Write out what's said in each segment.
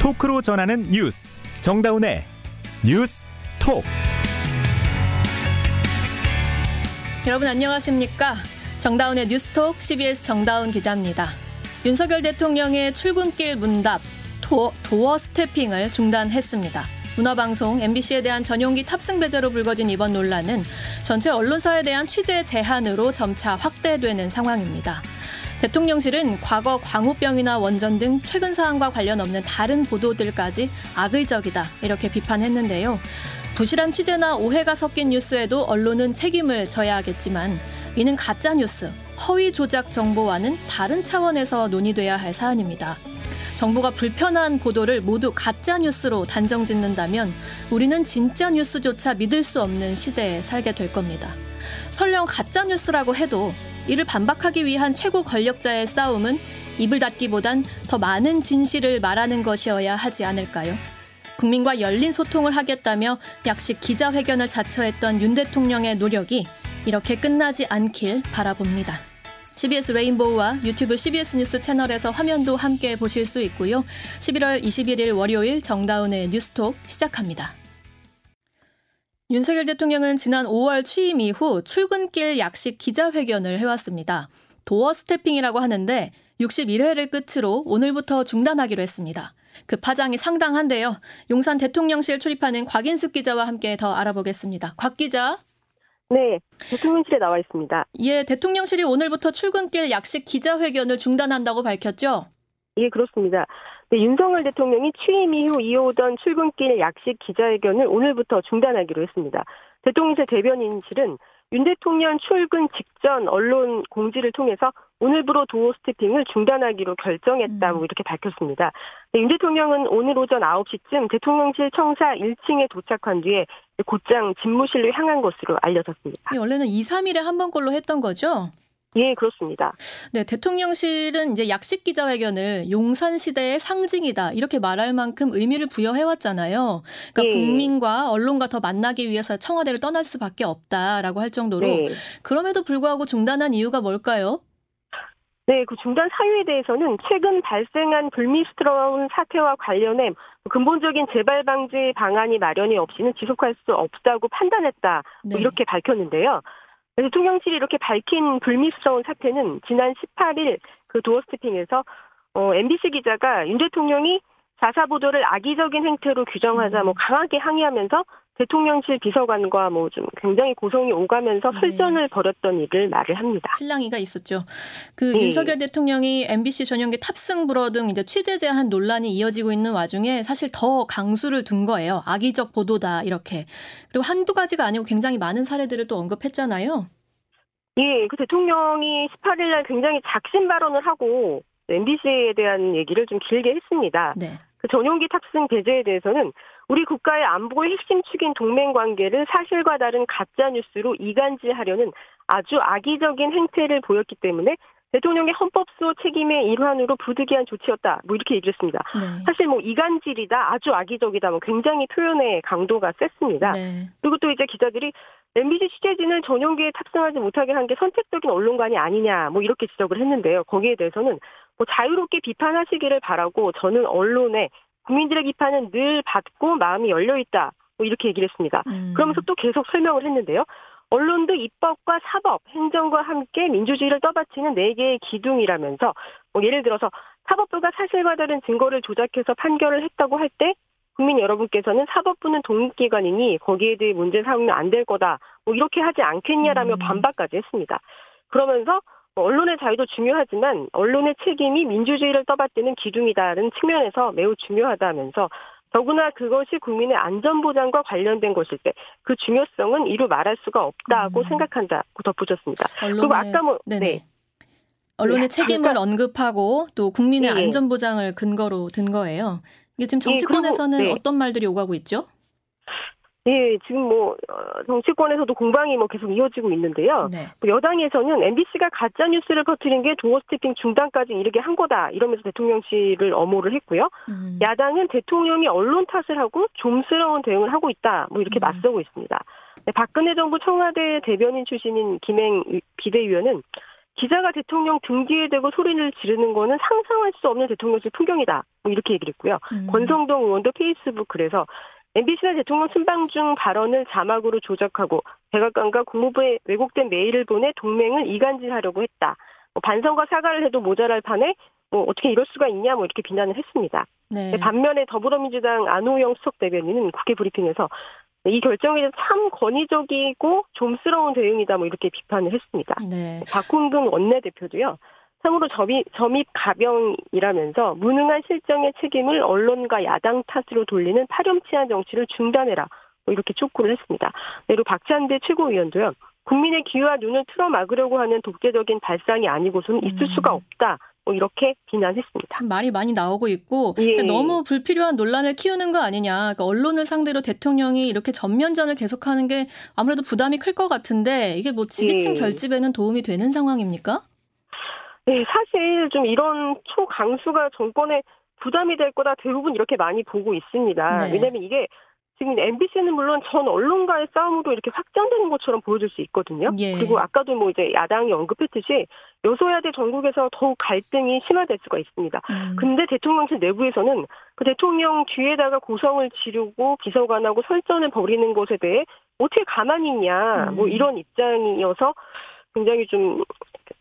토크로 전하는 뉴스 정다운의 뉴스 톡 여러분 안녕하십니까? 정다운의 뉴스톡 CBS 정다운 기자입니다. 윤석열 대통령의 출근길 문답 도, 도어 스태핑을 중단했습니다. 문화방송 MBC에 대한 전용기 탑승 배제로 불거진 이번 논란은 전체 언론사에 대한 취재 제한으로 점차 확대되는 상황입니다. 대통령실은 과거 광우병이나 원전 등 최근 사안과 관련 없는 다른 보도들까지 악의적이다 이렇게 비판했는데요. 부실한 취재나 오해가 섞인 뉴스에도 언론은 책임을 져야 하겠지만 이는 가짜 뉴스, 허위 조작 정보와는 다른 차원에서 논의돼야 할 사안입니다. 정부가 불편한 보도를 모두 가짜 뉴스로 단정 짓는다면 우리는 진짜 뉴스조차 믿을 수 없는 시대에 살게 될 겁니다. 설령 가짜 뉴스라고 해도 이를 반박하기 위한 최고 권력자의 싸움은 입을 닫기보단 더 많은 진실을 말하는 것이어야 하지 않을까요? 국민과 열린 소통을 하겠다며 약식 기자회견을 자처했던 윤 대통령의 노력이 이렇게 끝나지 않길 바라봅니다. CBS 레인보우와 유튜브 CBS 뉴스 채널에서 화면도 함께 보실 수 있고요. 11월 21일 월요일 정다운의 뉴스톡 시작합니다. 윤석열 대통령은 지난 5월 취임 이후 출근길 약식 기자회견을 해왔습니다. 도어 스태핑이라고 하는데 61회를 끝으로 오늘부터 중단하기로 했습니다. 그 파장이 상당한데요. 용산 대통령실 출입하는 곽인숙 기자와 함께 더 알아보겠습니다. 곽 기자. 네, 대통령실에 나와 있습니다. 예, 대통령실이 오늘부터 출근길 약식 기자회견을 중단한다고 밝혔죠? 예, 그렇습니다. 네, 윤석열 대통령이 취임 이후 이어오던 출근길 약식 기자회견을 오늘부터 중단하기로 했습니다. 대통령실 대변인실은 윤 대통령 출근 직전 언론 공지를 통해서 오늘부로 도어 스태핑을 중단하기로 결정했다고 음. 이렇게 밝혔습니다. 네, 윤 대통령은 오늘 오전 9시쯤 대통령실 청사 1층에 도착한 뒤에 곧장 집무실로 향한 것으로 알려졌습니다. 예, 원래는 2, 3일에 한 번꼴로 했던 거죠? 예, 그렇습니다. 네, 대통령실은 이제 약식 기자회견을 용산 시대의 상징이다 이렇게 말할 만큼 의미를 부여해 왔잖아요. 그러니까 예. 국민과 언론과 더 만나기 위해서 청와대를 떠날 수밖에 없다라고 할 정도로 예. 그럼에도 불구하고 중단한 이유가 뭘까요? 네, 그 중단 사유에 대해서는 최근 발생한 불미스러운 사태와 관련해 근본적인 재발 방지 방안이 마련이 없이는 지속할 수 없다고 판단했다. 뭐 네. 이렇게 밝혔는데요. 대통령실이 이렇게 밝힌 불미스러운 사태는 지난 18일 그 도어 스태핑에서 어, MBC 기자가 윤 대통령이 자사 보도를 악의적인 행태로 규정하자 뭐 음. 강하게 항의하면서 대통령실 비서관과 뭐 좀 굉장히 고성이 오가면서 네. 설전을 벌였던 일을 말을 합니다. 실랑이가 있었죠. 그 네. 윤석열 대통령이 MBC 전용기 탑승 불허 등 이제 취재 제한 논란이 이어지고 있는 와중에 사실 더 강수를 둔 거예요. 악의적 보도다 이렇게. 그리고 한두 가지가 아니고 굉장히 많은 사례들을 또 언급했잖아요. 예, 그 대통령이 18일 날 굉장히 작심 발언을 하고 MBC에 대한 얘기를 좀 길게 했습니다. 네. 그 전용기 탑승 배제에 대해서는 우리 국가의 안보의 핵심 축인 동맹 관계를 사실과 다른 가짜 뉴스로 이간질하려는 아주 악의적인 행태를 보였기 때문에 대통령의 헌법소 책임의 일환으로 부득이한 조치였다. 뭐 이렇게 얘기를 했습니다. 네. 사실 뭐 이간질이다, 아주 악의적이다, 뭐 굉장히 표현의 강도가 셌습니다. 네. 그리고 또 이제 기자들이 MBC 취재진을 전용기에 탑승하지 못하게 한 게 선택적인 언론관이 아니냐, 뭐 이렇게 지적을 했는데요. 거기에 대해서는 뭐 자유롭게 비판하시기를 바라고 저는 언론에 국민들의 비판은 늘 받고 마음이 열려 있다. 뭐 이렇게 얘기를 했습니다. 음. 그러면서 또 계속 설명을 했는데요. 언론도 입법과 사법, 행정과 함께 민주주의를 떠받치는 네 개의 기둥이라면서 뭐 예를 들어서 사법부가 사실과 다른 증거를 조작해서 판결을 했다고 할 때 국민 여러분께서는 사법부는 독립기관이니 거기에 대해 문제 삼으면 안 될 거다. 뭐 이렇게 하지 않겠냐라며 음. 반박까지 했습니다. 그러면서 언론의 자유도 중요하지만 언론의 책임이 민주주의를 떠받드는 기둥이다는 측면에서 매우 중요하다면서 더구나 그것이 국민의 안전보장과 관련된 것일 때 그 중요성은 이루 말할 수가 없다고 음. 생각한다고 덧붙였습니다. 언론의, 그리고 아까 뭐 네네. 네. 언론의 네, 책임을 그러니까, 언급하고 또 국민의 네. 안전보장을 근거로 든 거예요. 이게 지금 예, 정치권에서는 네, 그리고, 어떤 말들이 오가고 있죠? 예, 지금 뭐 어, 정치권에서도 공방이 뭐 계속 이어지고 있는데요. 네. 뭐 여당에서는 MBC가 가짜 뉴스를 퍼뜨린 게 doorstepping 중단까지 이르게 한 거다 이러면서 대통령실을 엄호를 했고요. 음. 야당은 대통령이 언론 탓을 하고 좀스러운 대응을 하고 있다. 뭐 이렇게 음. 맞서고 있습니다. 네, 박근혜 정부 청와대 대변인 출신인 김행 비대위원은 기자가 대통령 등 뒤에 대고 소리를 지르는 거는 상상할 수 없는 대통령실 풍경이다. 뭐 이렇게 얘기를 했고요. 음. 권성동 의원도 페이스북 글에서 MBC가 대통령 순방 중 발언을 자막으로 조작하고 백악관과 국무부에 왜곡된 메일을 보내 동맹을 이간질하려고 했다. 뭐 반성과 사과를 해도 모자랄 판에 뭐 어떻게 이럴 수가 있냐 뭐 이렇게 비난을 했습니다. 네. 반면에 더불어민주당 안호영 수석 대변인은 국회 브리핑에서 이 결정이 참 권위적이고 좀스러운 대응이다 뭐 이렇게 비판을 했습니다. 네. 박홍근 원내대표도요. 참으로 점입, 점입 가병이라면서 무능한 실정의 책임을 언론과 야당 탓으로 돌리는 파렴치한 정치를 중단해라. 뭐 이렇게 촉구를 했습니다. 그리고 박찬대 최고위원도요. 국민의 귀와 눈을 틀어막으려고 하는 독재적인 발상이 아니고서는 있을 음. 수가 없다. 뭐 이렇게 비난했습니다. 참 말이 많이 나오고 있고 예. 그러니까 너무 불필요한 논란을 키우는 거 아니냐. 그러니까 언론을 상대로 대통령이 이렇게 전면전을 계속하는 게 아무래도 부담이 클 것 같은데 이게 뭐 지지층 예. 결집에는 도움이 되는 상황입니까? 네, 사실 좀 이런 초강수가 정권에 부담이 될 거다 대부분 이렇게 많이 보고 있습니다. 네. 왜냐하면 이게 지금 MBC는 물론 전 언론과의 싸움으로 이렇게 확장되는 것처럼 보여질 수 있거든요. 예. 그리고 아까도 뭐 이제 야당이 언급했듯이 여소야대 전국에서 더욱 갈등이 심화될 수가 있습니다. 음. 근데 대통령실 내부에서는 그 대통령 뒤에다가 고성을 지르고 비서관하고 설전을 벌이는 것에 대해 어떻게 가만히 있냐, 뭐 음. 뭐 이런 입장이어서 굉장히 좀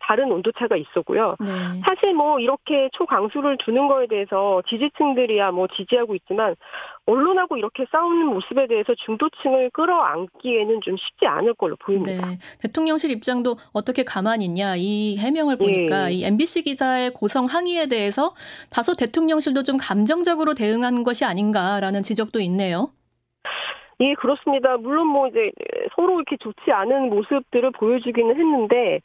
다른 온도차가 있었고요. 네. 사실 뭐 이렇게 초강수를 두는 거에 대해서 지지층들이야 뭐 지지하고 있지만 언론하고 이렇게 싸우는 모습에 대해서 중도층을 끌어안기에는 좀 쉽지 않을 걸로 보입니다. 네. 대통령실 입장도 어떻게 가만히 있냐 이 해명을 보니까 네. 이 MBC 기자의 고성 항의에 대해서 다소 대통령실도 좀 감정적으로 대응한 것이 아닌가라는 지적도 있네요. 예, 그렇습니다. 물론 뭐 이제 서로 이렇게 좋지 않은 모습들을 보여주기는 했는데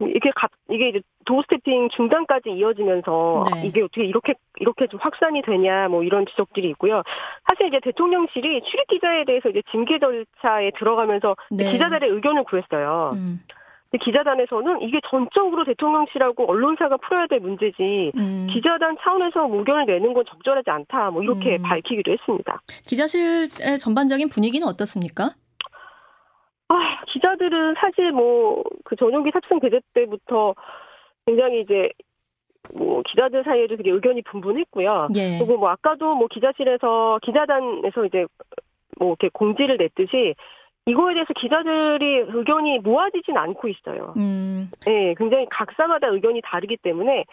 이게 갑 이게 이제 도 스태핑 중단까지 이어지면서 네. 이게 어떻게 이렇게 이렇게 좀 확산이 되냐 뭐 이런 지적들이 있고요. 사실 이제 대통령실이 출입 기자에 대해서 이제 징계 절차에 들어가면서 네. 기자들의 의견을 구했어요. 음. 기자단에서는 이게 전적으로 대통령실하고 언론사가 풀어야 될 문제지 음. 기자단 차원에서 의견을 내는 건 적절하지 않다 뭐 이렇게 음. 밝히기도 했습니다. 기자실의 전반적인 분위기는 어떻습니까? 아, 기자들은 사실 뭐, 그 전용기 탑승 배제 때부터 굉장히 이제, 뭐, 기자들 사이에도 되게 의견이 분분했고요. 예. 그리고 뭐, 아까도 뭐, 기자실에서, 기자단에서 이제, 뭐, 이렇게 공지를 냈듯이, 이거에 대해서 기자들이 의견이 모아지진 않고 있어요. 음. 네, 굉장히 각사마다 의견이 다르기 때문에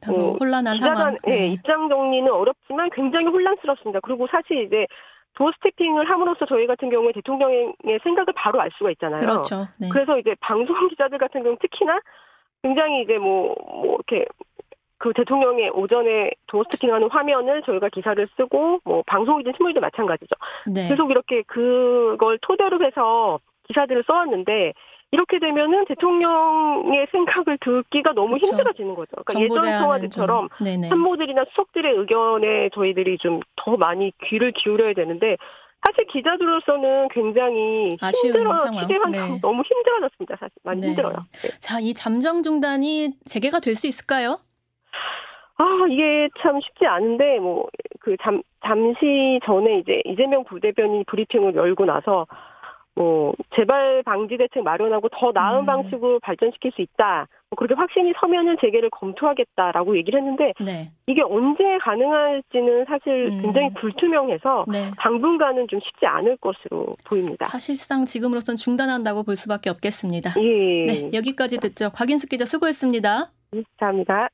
다소 어, 혼란한 기자단, 상황. 네. 네, 입장 정리는 어렵지만 굉장히 혼란스럽습니다. 그리고 사실 이제 도어 스태핑을 함으로써 저희 같은 경우에 대통령의 생각을 바로 알 수가 있잖아요. 그렇죠. 네. 그래서 이제 방송 기자들 같은 경우 특히나 굉장히 이제 뭐, 뭐, 이렇게 그 대통령의 오전에 도어 스태핑하는 화면을 저희가 기사를 쓰고 뭐 방송이든 신문이든 마찬가지죠. 네. 계속 이렇게 그걸 토대로 해서 기사들을 써왔는데 이렇게 되면은 대통령의 생각을 듣기가 너무 그렇죠. 힘들어지는 거죠. 그러니까 예전 청와대처럼 참모들이나 수석들의 의견에 저희들이 좀 더 많이 귀를 기울여야 되는데 사실 기자들로서는 굉장히 힘들어 시대가 네. 너무 힘들어졌습니다. 사실 많이 네. 힘들어요. 네. 자, 이 잠정 중단이 재개가 될 수 있을까요? 아, 이게 참 쉽지 않은데, 뭐, 그, 잠, 잠시 전에 이제 이재명 부대변이 브리핑을 열고 나서, 뭐 재발 방지 대책 마련하고 더 나은 음. 방식으로 발전시킬 수 있다. 뭐 그렇게 확신이 서면은 재개를 검토하겠다라고 얘기를 했는데 네. 이게 언제 가능할지는 사실 음. 굉장히 불투명해서 네. 당분간은 좀 쉽지 않을 것으로 보입니다. 사실상 지금으로선 중단한다고 볼 수밖에 없겠습니다. 예. 네, 여기까지 듣죠. 곽인숙 기자 수고했습니다. 네, 감사합니다.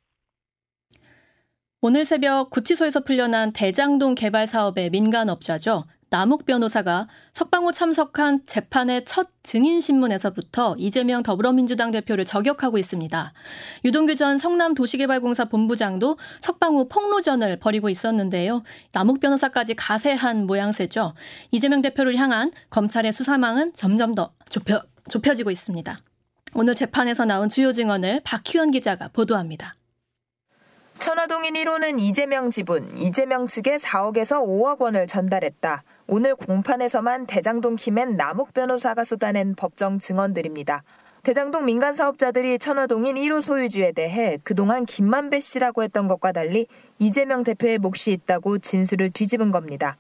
오늘 새벽 구치소에서 풀려난 대장동 개발 사업의 민간 업자죠. 남욱 변호사가 석방호 참석한 재판의 첫 증인 신문에서부터 이재명 더불어민주당 대표를 저격하고 있습니다. 유동규 전 성남도시개발공사 본부장도 석방호 폭로전을 벌이고 있었는데요. 남욱 변호사까지 가세한 모양새죠. 이재명 대표를 향한 검찰의 수사망은 점점 더 좁혀, 좁혀지고 있습니다. 오늘 재판에서 나온 주요 증언을 박희원 기자가 보도합니다. 천화동인 1호는 이재명 지분, 이재명 측에 4억에서 5억 원을 전달했다. 오늘 공판에서만 대장동 키맨 남욱 변호사가 쏟아낸 법정 증언들입니다. 대장동 민간 사업자들이 천화동인 1호 소유주에 대해 그동안 김만배 씨라고 했던 것과 달리 이재명 대표의 몫이 있다고 진술을 뒤집은 겁니다.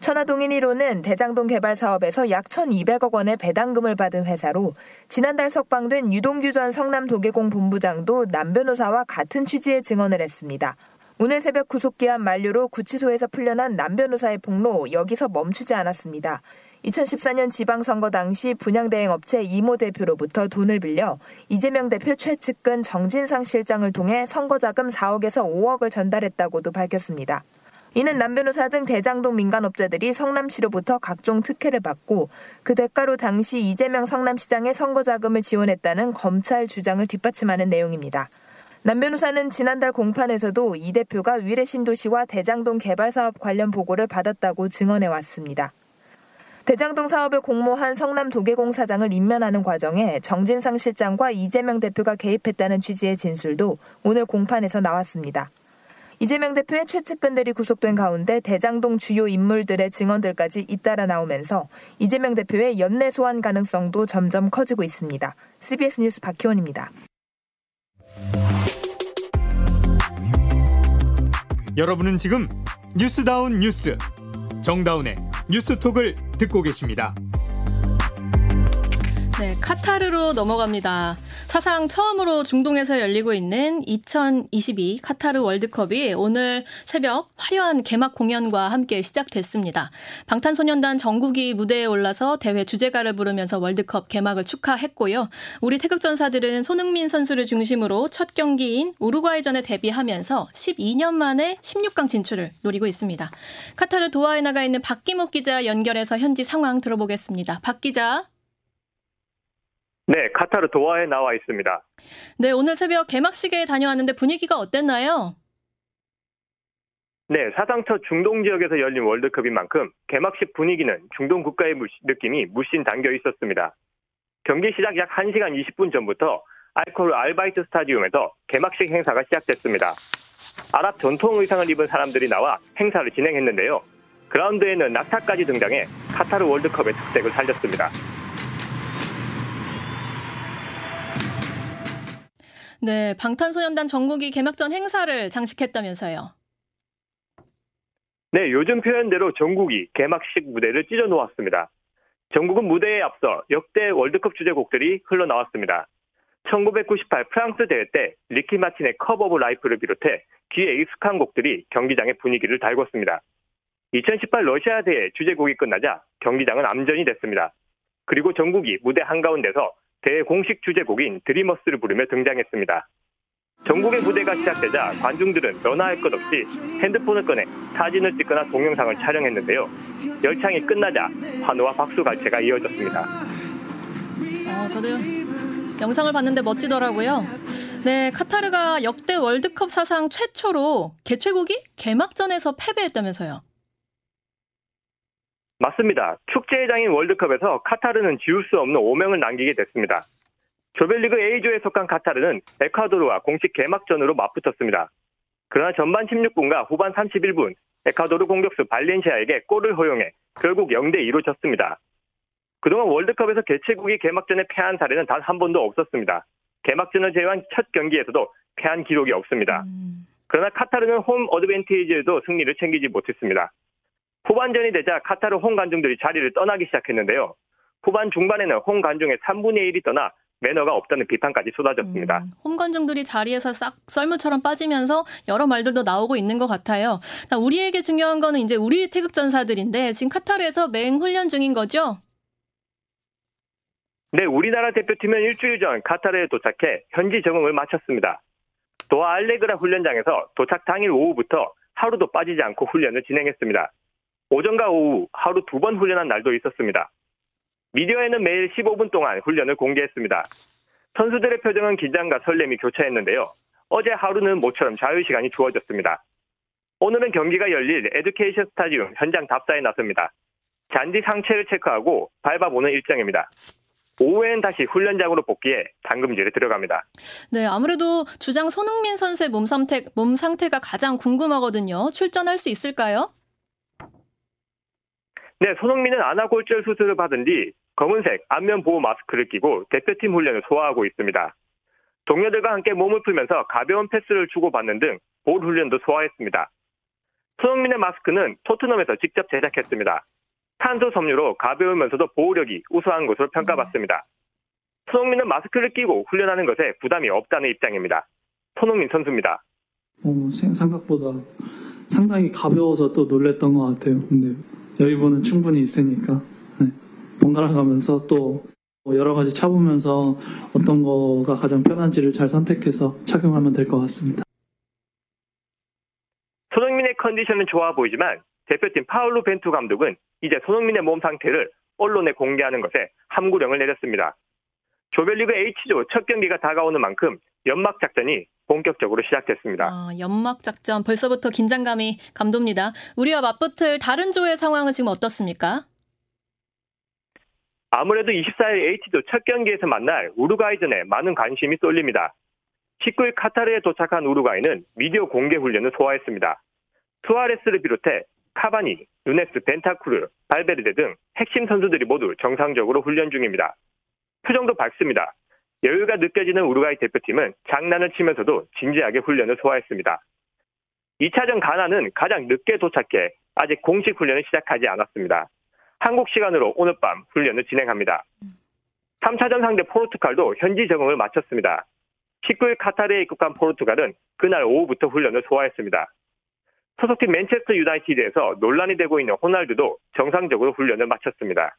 천화동인 1호는 대장동 개발 사업에서 약 1,200억 원의 배당금을 받은 회사로 지난달 석방된 유동규 전 성남도계공 본부장도 남 변호사와 같은 취지의 증언을 했습니다. 오늘 새벽 구속기한 만료로 구치소에서 풀려난 남 변호사의 폭로 여기서 멈추지 않았습니다. 2014년 지방선거 당시 분양대행업체 이모 대표로부터 돈을 빌려 이재명 대표 최측근 정진상 실장을 통해 선거자금 4억에서 5억을 전달했다고도 밝혔습니다. 이는 남 변호사 등 대장동 민간업자들이 성남시로부터 각종 특혜를 받고 그 대가로 당시 이재명 성남시장의 선거자금을 지원했다는 검찰 주장을 뒷받침하는 내용입니다. 남 변호사는 지난달 공판에서도 이 대표가 위례 신도시와 대장동 개발 사업 관련 보고를 받았다고 증언해 왔습니다. 대장동 사업을 공모한 성남 도계공 사장을 임면하는 과정에 정진상 실장과 이재명 대표가 개입했다는 취지의 진술도 오늘 공판에서 나왔습니다. 이재명 대표의 최측근들이 구속된 가운데 대장동 주요 인물들의 증언들까지 잇따라 나오면서 이재명 대표의 연내 소환 가능성도 점점 커지고 있습니다. CBS 뉴스 박희원입니다. 여러분은 지금 뉴스다운 뉴스 정다운의 뉴스톡을 듣고 계십니다. 네, 카타르로 넘어갑니다. 사상 처음으로 중동에서 열리고 있는 2022 카타르 월드컵이 오늘 새벽 화려한 개막 공연과 함께 시작됐습니다. 방탄소년단 정국이 무대에 올라서 대회 주제가를 부르면서 월드컵 개막을 축하했고요. 우리 태극전사들은 손흥민 선수를 중심으로 첫 경기인 우루과이전에 데뷔하면서 12년 만에 16강 진출을 노리고 있습니다. 카타르 도하에 나가 있는 박기묵 기자 연결해서 현지 상황 들어보겠습니다. 박 기자. 네, 카타르 도하에 나와 있습니다. 네, 오늘 새벽 개막식에 다녀왔는데 분위기가 어땠나요? 네, 사상 첫 중동 지역에서 열린 월드컵인 만큼 개막식 분위기는 중동 국가의 느낌이 무신 담겨 있었습니다. 경기 시작 약 1시간 20분 전부터 알코올 알바이트 스타디움에서 개막식 행사가 시작됐습니다. 아랍 전통 의상을 입은 사람들이 나와 행사를 진행했는데요. 그라운드에는 낙타까지 등장해 카타르 월드컵의 특색을 살렸습니다. 네, 방탄소년단 전국이 개막전 행사를 장식했다면서요. 네, 요즘 표현대로 전국이 개막식 무대를 찢어 놓았습니다. 전국은 무대에 앞서 역대 월드컵 주제곡들이 흘러나왔습니다. 1998 프랑스 대회 때 리키 마틴의 Cup of Life를 비롯해 귀에 익숙한 곡들이 경기장의 분위기를 달궜습니다. 2018 러시아 대회 주제곡이 끝나자 경기장은 암전이 됐습니다. 그리고 정국이 무대 한가운데서 대회 공식 주제곡인 Dreamers를 부르며 등장했습니다. 정국의 무대가 시작되자 관중들은 너나 할것 없이 핸드폰을 꺼내 사진을 찍거나 동영상을 촬영했는데요. 열창이 끝나자 환호와 박수 갈채가 이어졌습니다. 어, 저도 영상을 봤는데 멋지더라고요. 네, 카타르가 역대 월드컵 사상 최초로 개최국이 개막전에서 패배했다면서요. 맞습니다. 축제회장인 월드컵에서 카타르는 지울 수 없는 오명을 남기게 됐습니다. 조별리그 A조에 속한 카타르는 에콰도르와 공식 개막전으로 맞붙었습니다. 그러나 전반 16분과 후반 31분 에콰도르 공격수 발렌시아에게 골을 허용해 결국 0대 2로 졌습니다. 그동안 월드컵에서 개최국이 개막전에 패한 사례는 단 한 번도 없었습니다. 개막전을 제외한 첫 경기에서도 패한 기록이 없습니다. 음. 그러나 카타르는 홈 어드밴티지에도 승리를 챙기지 못했습니다. 후반전이 되자 카타르 홈 관중들이 자리를 떠나기 시작했는데요. 후반 중반에는 홈 관중의 3분의 1이 떠나 매너가 없다는 비판까지 쏟아졌습니다. 음, 홈 관중들이 자리에서 싹 썰물처럼 빠지면서 여러 말들도 나오고 있는 것 같아요. 우리에게 중요한 거는 이제 우리 태극 전사들인데 지금 카타르에서 맹 훈련 중인 거죠? 네, 우리나라 대표팀은 일주일 전 카타르에 도착해 현지 적응을 마쳤습니다. 도하 알레그라 훈련장에서 도착 당일 오후부터 하루도 빠지지 않고 훈련을 진행했습니다. 오전과 오후 하루 두 번 훈련한 날도 있었습니다. 미디어에는 매일 15분 동안 훈련을 공개했습니다. 선수들의 표정은 긴장과 설렘이 교차했는데요. 어제 하루는 모처럼 자유시간이 주어졌습니다. 오늘은 경기가 열릴 에듀케이션 스타디움 현장 답사에 나섭니다. 잔디 상체를 체크하고 밟아보는 일정입니다. 오후엔 다시 훈련장으로 복귀해 당금질에 들어갑니다. 네, 아무래도 주장 손흥민 선수의 몸 상태, 몸 상태가 가장 궁금하거든요. 출전할 수 있을까요? 네, 손흥민은 아나골절 수술을 받은 뒤 검은색 안면 보호 마스크를 끼고 대표팀 훈련을 소화하고 있습니다. 동료들과 함께 몸을 풀면서 가벼운 패스를 주고받는 등 볼 훈련도 소화했습니다. 손흥민의 마스크는 토트넘에서 직접 제작했습니다. 탄소 섬유로 가벼우면서도 보호력이 우수한 것으로 평가받습니다. 손흥민은 마스크를 끼고 훈련하는 것에 부담이 없다는 입장입니다. 손흥민 선수입니다. 어, 생각보다 상당히 가벼워서 또 놀랬던 것 같아요. 근데 여유분은 충분히 있으니까 네. 번갈아 가면서 또 여러 가지 차보면서 어떤 거가 가장 편한지를 잘 선택해서 착용하면 될 것 같습니다. 손흥민의 컨디션은 좋아 보이지만 대표팀 파울루 벤투 감독은 이제 손흥민의 몸 상태를 언론에 공개하는 것에 함구령을 내렸습니다. 조별리그 H조 첫 경기가 다가오는 만큼 연막 작전이 본격적으로 시작됐습니다. 아, 연막 작전 벌써부터 긴장감이 감돕니다. 우리와 맞붙을 다른 조의 상황은 지금 어떻습니까? 아무래도 24일 H조 첫 경기에서 만날 우루과이전에 많은 관심이 쏠립니다. 19일 카타르에 도착한 우루과이는 미디어 공개 훈련을 소화했습니다. 투아레스를 비롯해 카바니, 누네스, 벤타쿠르, 발베르데 등 핵심 선수들이 모두 정상적으로 훈련 중입니다. 표정도 밝습니다. 여유가 느껴지는 우루과이 대표팀은 장난을 치면서도 진지하게 훈련을 소화했습니다. 2차전 가나는 가장 늦게 도착해 아직 공식 훈련을 시작하지 않았습니다. 한국 시간으로 오늘 밤 훈련을 진행합니다. 3차전 상대 포르투갈도 현지 적응을 마쳤습니다. 19일 카타르에 입국한 포르투갈은 그날 오후부터 훈련을 소화했습니다. 소속팀 맨체스터 유나이티드에서 논란이 되고 있는 호날두도 정상적으로 훈련을 마쳤습니다.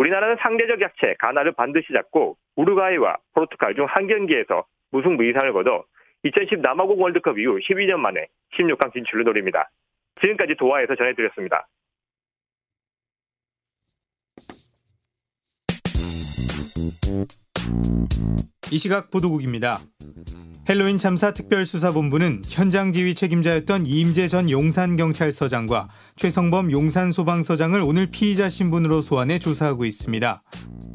우리나라는 상대적 약체 가나를 반드시 잡고 우루과이와 포르투갈 중 한 경기에서 무승부 이상을 거둬 2010 남아공 월드컵 이후 12년 만에 16강 진출을 노립니다. 지금까지 도하에서 전해드렸습니다. 이 시각 보도국입니다. 헬로윈 참사 특별수사본부는 현장 지휘 책임자였던 이임재 전 용산경찰서장과 최성범 용산소방서장을 오늘 피의자 신분으로 소환해 조사하고 있습니다.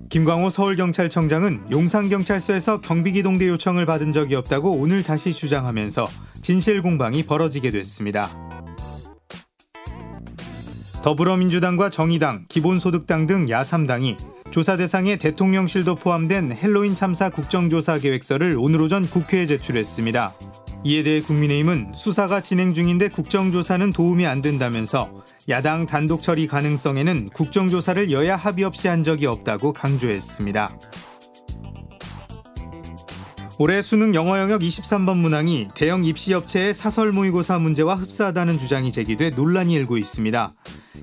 김광호 서울경찰청장은 용산경찰서에서 경비기동대 요청을 받은 적이 없다고 오늘 다시 주장하면서 진실 공방이 벌어지게 됐습니다. 더불어민주당과 정의당, 기본소득당 등 야3당이 조사 대상에 대통령실도 포함된 헬로윈 참사 국정조사 계획서를 오늘 오전 국회에 제출했습니다. 이에 대해 국민의힘은 수사가 진행 중인데 국정조사는 도움이 안 된다면서 야당 단독 처리 가능성에는 국정조사를 여야 합의 없이 한 적이 없다고 강조했습니다. 올해 수능 영어 영역 23번 문항이 대형 입시 업체의 사설 모의고사 문제와 흡사하다는 주장이 제기돼 논란이 일고 있습니다.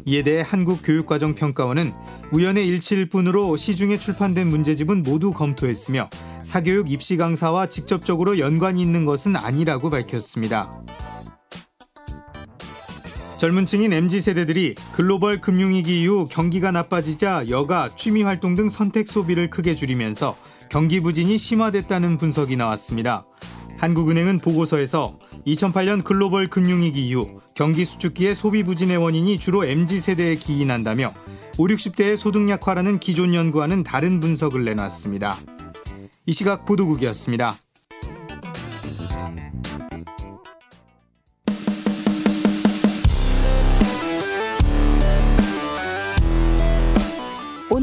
이에 대해 한국교육과정평가원은 우연의 일치일 뿐으로 시중에 출판된 문제집은 모두 검토했으며 사교육 입시 강사와 직접적으로 연관이 있는 것은 아니라고 밝혔습니다. 젊은 층인 MZ세대들이 글로벌 금융위기 이후 경기가 나빠지자 여가, 취미활동 등 선택 소비를 크게 줄이면서 경기 부진이 심화됐다는 분석이 나왔습니다. 한국은행은 보고서에서 2008년 글로벌 금융위기 이후 경기 수축기의 소비 부진의 원인이 주로 MZ세대에 기인한다며 5, 60대의 소득 약화라는 기존 연구와는 다른 분석을 내놨습니다. 이 시각 보도국이었습니다.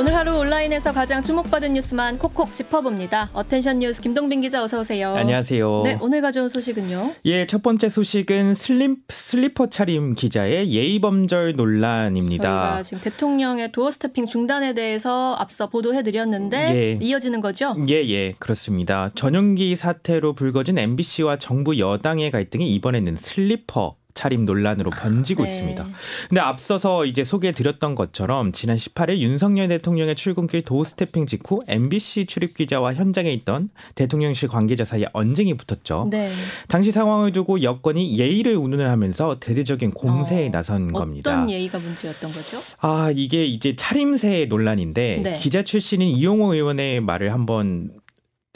오늘 하루 온라인에서 가장 주목받은 뉴스만 콕콕 짚어봅니다. attention 뉴스 김동빈 기자 어서 오세요. 안녕하세요. 네, 오늘 가져온 소식은요. 예, 첫 번째 소식은 슬림 슬리퍼 차림 기자의 예의 범절 논란입니다. 저희가 지금 대통령의 doorstepping 중단에 대해서 앞서 보도해 드렸는데 예. 이어지는 거죠? 예, 예, 그렇습니다. 전용기 사태로 불거진 MBC와 정부 여당의 갈등이 이번에는 슬리퍼 차림 논란으로 번지고 네. 있습니다. 근데 앞서서 이제 소개해 드렸던 것처럼 지난 18일 윤석열 대통령의 출근길 doorstepping 직후 MBC 출입 기자와 현장에 있던 대통령실 관계자 사이에 언쟁이 붙었죠. 네. 당시 상황을 두고 여권이 예의를 운운하면서 대대적인 공세에 어, 나선 겁니다. 어떤 예의가 문제였던 거죠? 아, 이게 이제 차림새 논란인데 네. 기자 출신인 이용호 의원의 말을 한번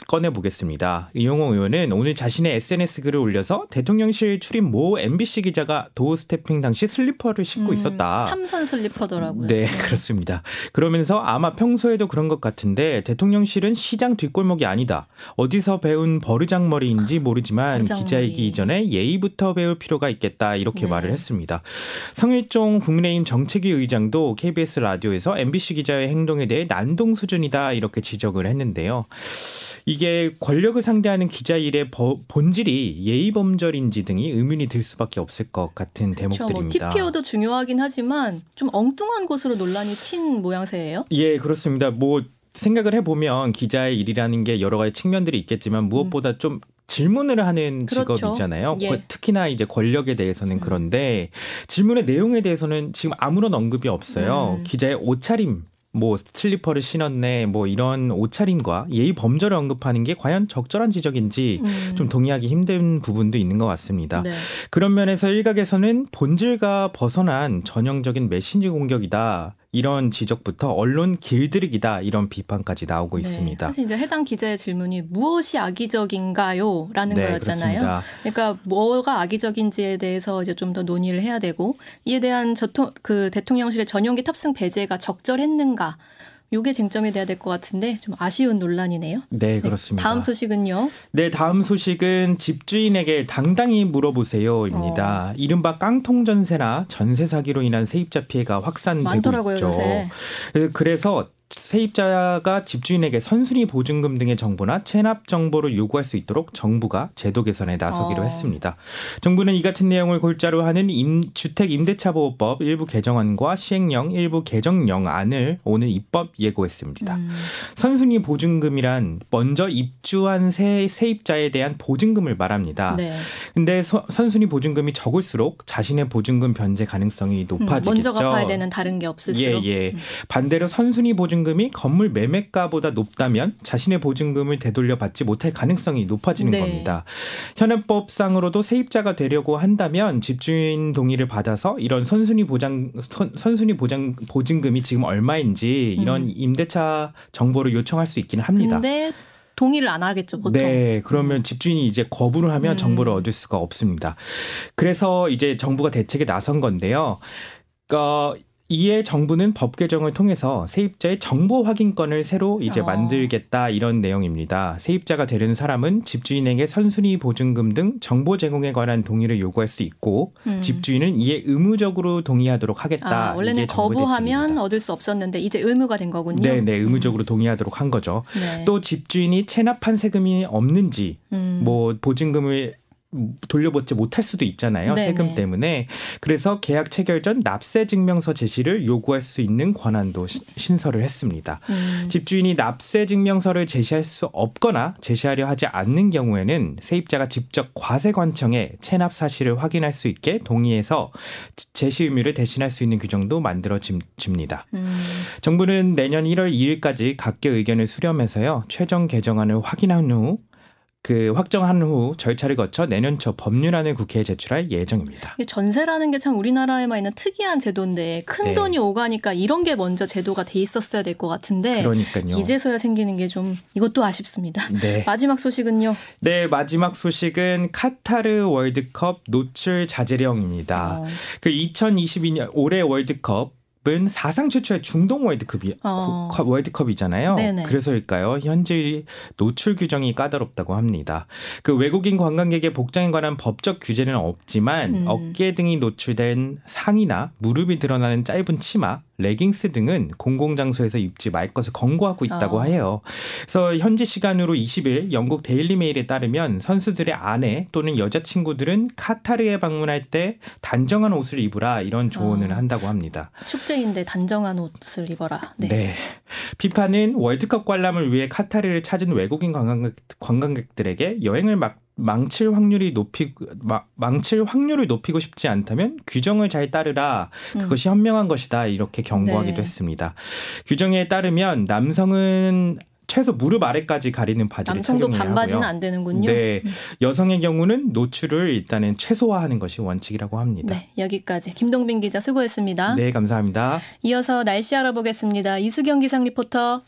꺼내 보겠습니다. 이용호 의원은 오늘 자신의 SNS 글을 올려서 대통령실 출입 모 MBC 기자가 doorstepping 당시 슬리퍼를 신고 음, 있었다. 삼선 슬리퍼더라고요. 네, 그렇습니다. 그러면서 아마 평소에도 그런 것 같은데 대통령실은 시장 뒷골목이 아니다. 어디서 배운 버르장머리인지 모르지만 버르장머리. 기자이기 이전에 예의부터 배울 필요가 있겠다. 이렇게 네. 말을 했습니다. 성일종 국민의힘 정책위 의장도 KBS 라디오에서 MBC 기자의 행동에 대해 난동 수준이다. 이렇게 지적을 했는데요. 이게 권력을 상대하는 기자 일의 본질이 예의 범절인지 등이 의문이 들 수밖에 없을 것 같은 그렇죠. 뭐 대목들입니다. 뭐 TPO도 중요하긴 하지만 좀 엉뚱한 곳으로 논란이 튄 모양새예요. 예, 그렇습니다. 뭐 생각을 해보면 기자의 일이라는 게 여러 가지 측면들이 있겠지만 무엇보다 음. 좀 질문을 하는 그렇죠. 직업이잖아요. 예. 특히나 이제 권력에 대해서는 음. 그런데 질문의 내용에 대해서는 지금 아무런 언급이 없어요. 음. 기자의 옷차림 뭐 슬리퍼를 신었네 뭐 이런 옷차림과 예의 범절을 언급하는 게 과연 적절한 지적인지 음. 좀 동의하기 힘든 부분도 있는 것 같습니다. 네. 그런 면에서 일각에서는 본질과 벗어난 전형적인 메신저 공격이다. 이런 지적부터 언론 길들이기다 이런 비판까지 나오고 네, 있습니다. 사실 이제 해당 기자의 질문이 무엇이 악의적인가요?라는 네, 거였잖아요. 그렇습니다. 그러니까 뭐가 악의적인지에 대해서 이제 좀 더 논의를 해야 되고 이에 대한 저통 그 대통령실의 전용기 탑승 배제가 적절했는가 요게 쟁점이 돼야 될 것 같은데 좀 아쉬운 논란이네요. 네, 그렇습니다. 네, 다음 소식은요? 네, 다음 소식은 집주인에게 당당히 물어보세요입니다. 어. 이른바 깡통 전세나 전세 사기로 인한 세입자 피해가 확산되고 많더라고요, 있죠. 요새. 그래서 세입자가 집주인에게 선순위 보증금 등의 정보나 체납 정보를 요구할 수 있도록 정부가 제도 개선에 나서기로 어. 했습니다. 정부는 이 같은 내용을 골자로 하는 임, 주택 임대차 보호법 일부 개정안과 시행령 일부 개정령안을 오늘 입법 예고했습니다. 음. 선순위 보증금이란 먼저 입주한 세, 세입자에 대한 보증금을 말합니다. 네. 근데 서, 선순위 보증금이 적을수록 자신의 보증금 변제 가능성이 높아지겠죠. 음, 먼저 갚아야 되는 다른 게 없을수록. 예, 예. 음. 반대로 선순위 보증 보증금이 건물 매매가보다 높다면 자신의 보증금을 되돌려 받지 못할 가능성이 높아지는 네. 겁니다. 현행법상으로도 세입자가 되려고 한다면 집주인 동의를 받아서 이런 선순위 보장 선 순위 보장 보증금이 지금 얼마인지 이런 음. 임대차 정보를 요청할 수 있기는 합니다. 동의를 안 하겠죠, 보통. 네, 그러면 음. 집주인이 이제 거부를 하면 음. 정보를 얻을 수가 없습니다. 그래서 이제 정부가 대책에 나선 건데요. 그러니까 이에 정부는 법 개정을 통해서 세입자의 정보 확인권을 새로 이제 어. 만들겠다 이런 내용입니다. 세입자가 되는 사람은 집주인에게 선순위 보증금 등 정보 제공에 관한 동의를 요구할 수 있고 음. 집주인은 이에 의무적으로 동의하도록 하겠다. 아, 원래는 거부하면. 얻을 수 없었는데 이제 의무가 된 거군요. 네, 네, 의무적으로 음. 동의하도록 한 거죠. 네. 또 집주인이 체납한 세금이 없는지 음. 뭐 보증금을 돌려받지 못할 수도 있잖아요. 네네. 세금 때문에. 그래서 계약 체결 전 납세 증명서 제시를 요구할 수 있는 권한도 신설을 했습니다. 음. 집주인이 납세 증명서를 제시할 수 없거나 제시하려 하지 않는 경우에는 세입자가 직접 과세관청에 체납 사실을 확인할 수 있게 동의해서 제시 의무를 대신할 수 있는 규정도 만들어집니다. 음. 정부는 내년 1월 2일까지 각계 의견을 수렴해서요. 최종 개정안을 확인한 후 그 확정한 후 절차를 거쳐 내년 초 법률안을 국회에 제출할 예정입니다. 전세라는 게 참 우리나라에만 있는 특이한 제도인데 큰 네. 돈이 오가니까 이런 게 먼저 제도가 돼 있었어야 될 것 같은데 그러니까요. 이제서야 생기는 게 좀 이것도 아쉽습니다. 네. 마지막 소식은요? 네, 마지막 소식은 카타르 월드컵 노출 자제령입니다. 어. 그 2022년 올해 월드컵 은 사상 최초의 중동 월드컵이 어. 월드컵이잖아요. 네네. 그래서일까요? 현재 노출 규정이 까다롭다고 합니다. 그 외국인 관광객의 복장에 관한 법적 규제는 없지만 음. 어깨 등이 노출된 상의나 무릎이 드러나는 짧은 치마, 레깅스 등은 공공장소에서 입지 말 것을 권고하고 있다고 어. 해요. 그래서 현지 시간으로 20일 영국 데일리 메일에 따르면 선수들의 아내 또는 여자친구들은 카타르에 방문할 때 단정한 옷을 입으라 이런 조언을 어. 한다고 합니다. 축제인데 단정한 옷을 입어라. 네. 네. 피파는 월드컵 관람을 위해 카타르를 찾은 외국인 관광객, 관광객들에게 여행을 막 망칠 확률이 높이 망칠 확률을 높이고 싶지 않다면 규정을 잘 따르라 그것이 음. 현명한 것이다 이렇게 경고하기도 네. 했습니다. 규정에 따르면 남성은 최소 무릎 아래까지 가리는 바지를 남성도 반바지는 안 되는군요. 네, 음. 여성의 경우는 노출을 일단은 최소화하는 것이 원칙이라고 합니다. 네, 여기까지 김동빈 기자 수고했습니다. 네, 감사합니다. 이어서 날씨 알아보겠습니다. 이수경 기상 리포터.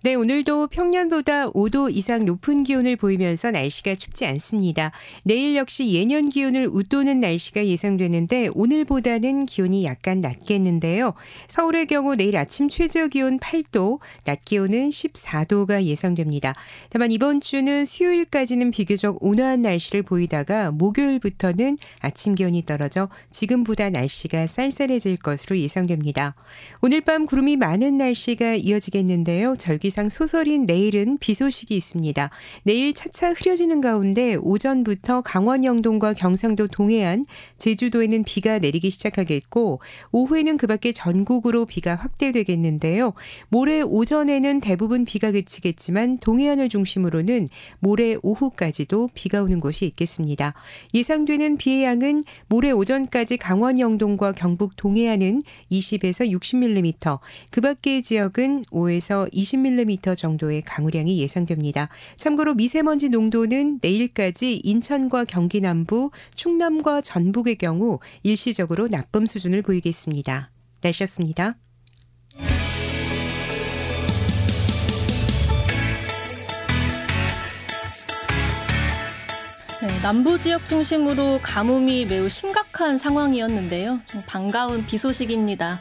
네, 오늘도 평년보다 5도 이상 높은 기온을 보이면서 날씨가 춥지 않습니다. 내일 역시 예년 기온을 웃도는 날씨가 예상되는데 오늘보다는 기온이 약간 낮겠는데요. 서울의 경우 내일 아침 최저 기온 8도, 낮 기온은 14도가 예상됩니다. 다만 이번 주는 수요일까지는 비교적 온화한 날씨를 보이다가 목요일부터는 아침 기온이 떨어져 지금보다 날씨가 쌀쌀해질 것으로 예상됩니다. 오늘 밤 구름이 많은 날씨가 이어지겠는데요. 절기 기상 소설인 내일은 비 소식이 있습니다. 내일 차차 흐려지는 가운데 오전부터 강원 영동과 경상도 동해안, 제주도에는 비가 내리기 시작하겠고 오후에는 그 밖에 전국으로 비가 확대되겠는데요. 모레 오전에는 대부분 비가 그치겠지만 동해안을 중심으로는 모레 오후까지도 비가 오는 곳이 있겠습니다. 예상되는 비의 양은 모레 오전까지 강원 영동과 경북 동해안은 20에서 60mm, 그 밖의 지역은 5에서 20mm 정도의 강우량이 예상됩니다. 참고로 미세먼지 농도는 내일까지 인천과 경기 남부, 충남과 전북의 경우 일시적으로 나쁨 수준을 보이겠습니다. 날씨였습니다. 네, 남부 지역 중심으로 가뭄이 매우 심각한 상황이었는데요. 반가운 비 소식입니다.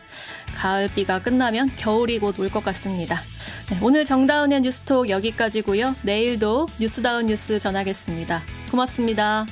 가을비가 끝나면 겨울이 곧 올 것 같습니다. 네, 오늘 정다운의 뉴스톡 여기까지고요. 내일도 뉴스다운 뉴스 전하겠습니다. 고맙습니다.